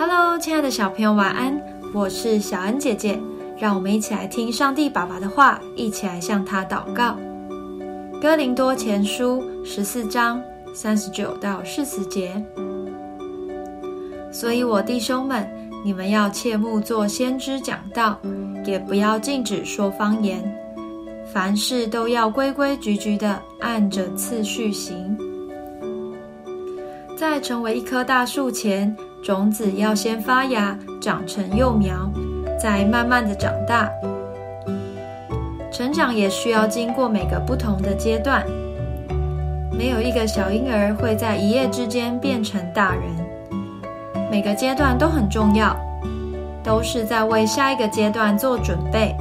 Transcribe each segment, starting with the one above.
Hello，亲爱的小朋友，晚安！我是小恩姐姐，让我们一起来听上帝爸爸的话，一起来向他祷告。哥林多前书十四章三十九到四十节。所以，我弟兄们，你们要切莫做先知讲道，也不要禁止说方言，凡事都要规规矩矩的按着次序行。在成为一棵大树前，种子要先发芽，长成幼苗，再慢慢的长大。成长也需要经过每个不同的阶段，没有一个小婴儿会在一夜之间变成大人。每个阶段都很重要，都是在为下一个阶段做准备。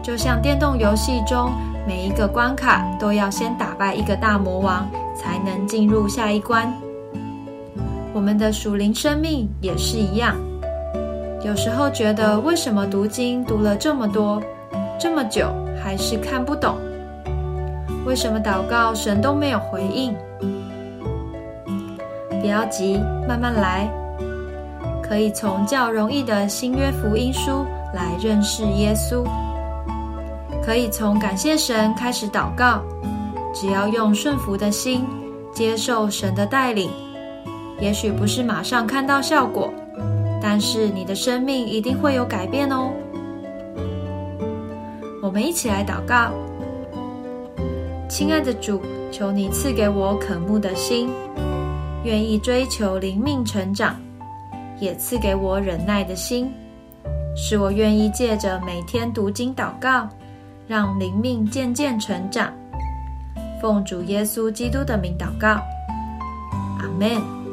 就像电动游戏中，每一个关卡都要先打败一个大魔王，才能进入下一关。我们的属灵生命也是一样，有时候觉得为什么读经读了这么多、这么久还是看不懂？为什么祷告神都没有回应？不要急，慢慢来，可以从较容易的新约福音书来认识耶稣，可以从感谢神开始祷告，只要用顺服的心接受神的带领。也许不是马上看到效果，但是你的生命一定会有改变哦。我们一起来祷告，亲爱的主，求你赐给我渴慕的心，愿意追求灵命成长，也赐给我忍耐的心，使我愿意借着每天读经祷告，让灵命渐渐成长。奉主耶稣基督的名祷告，阿门。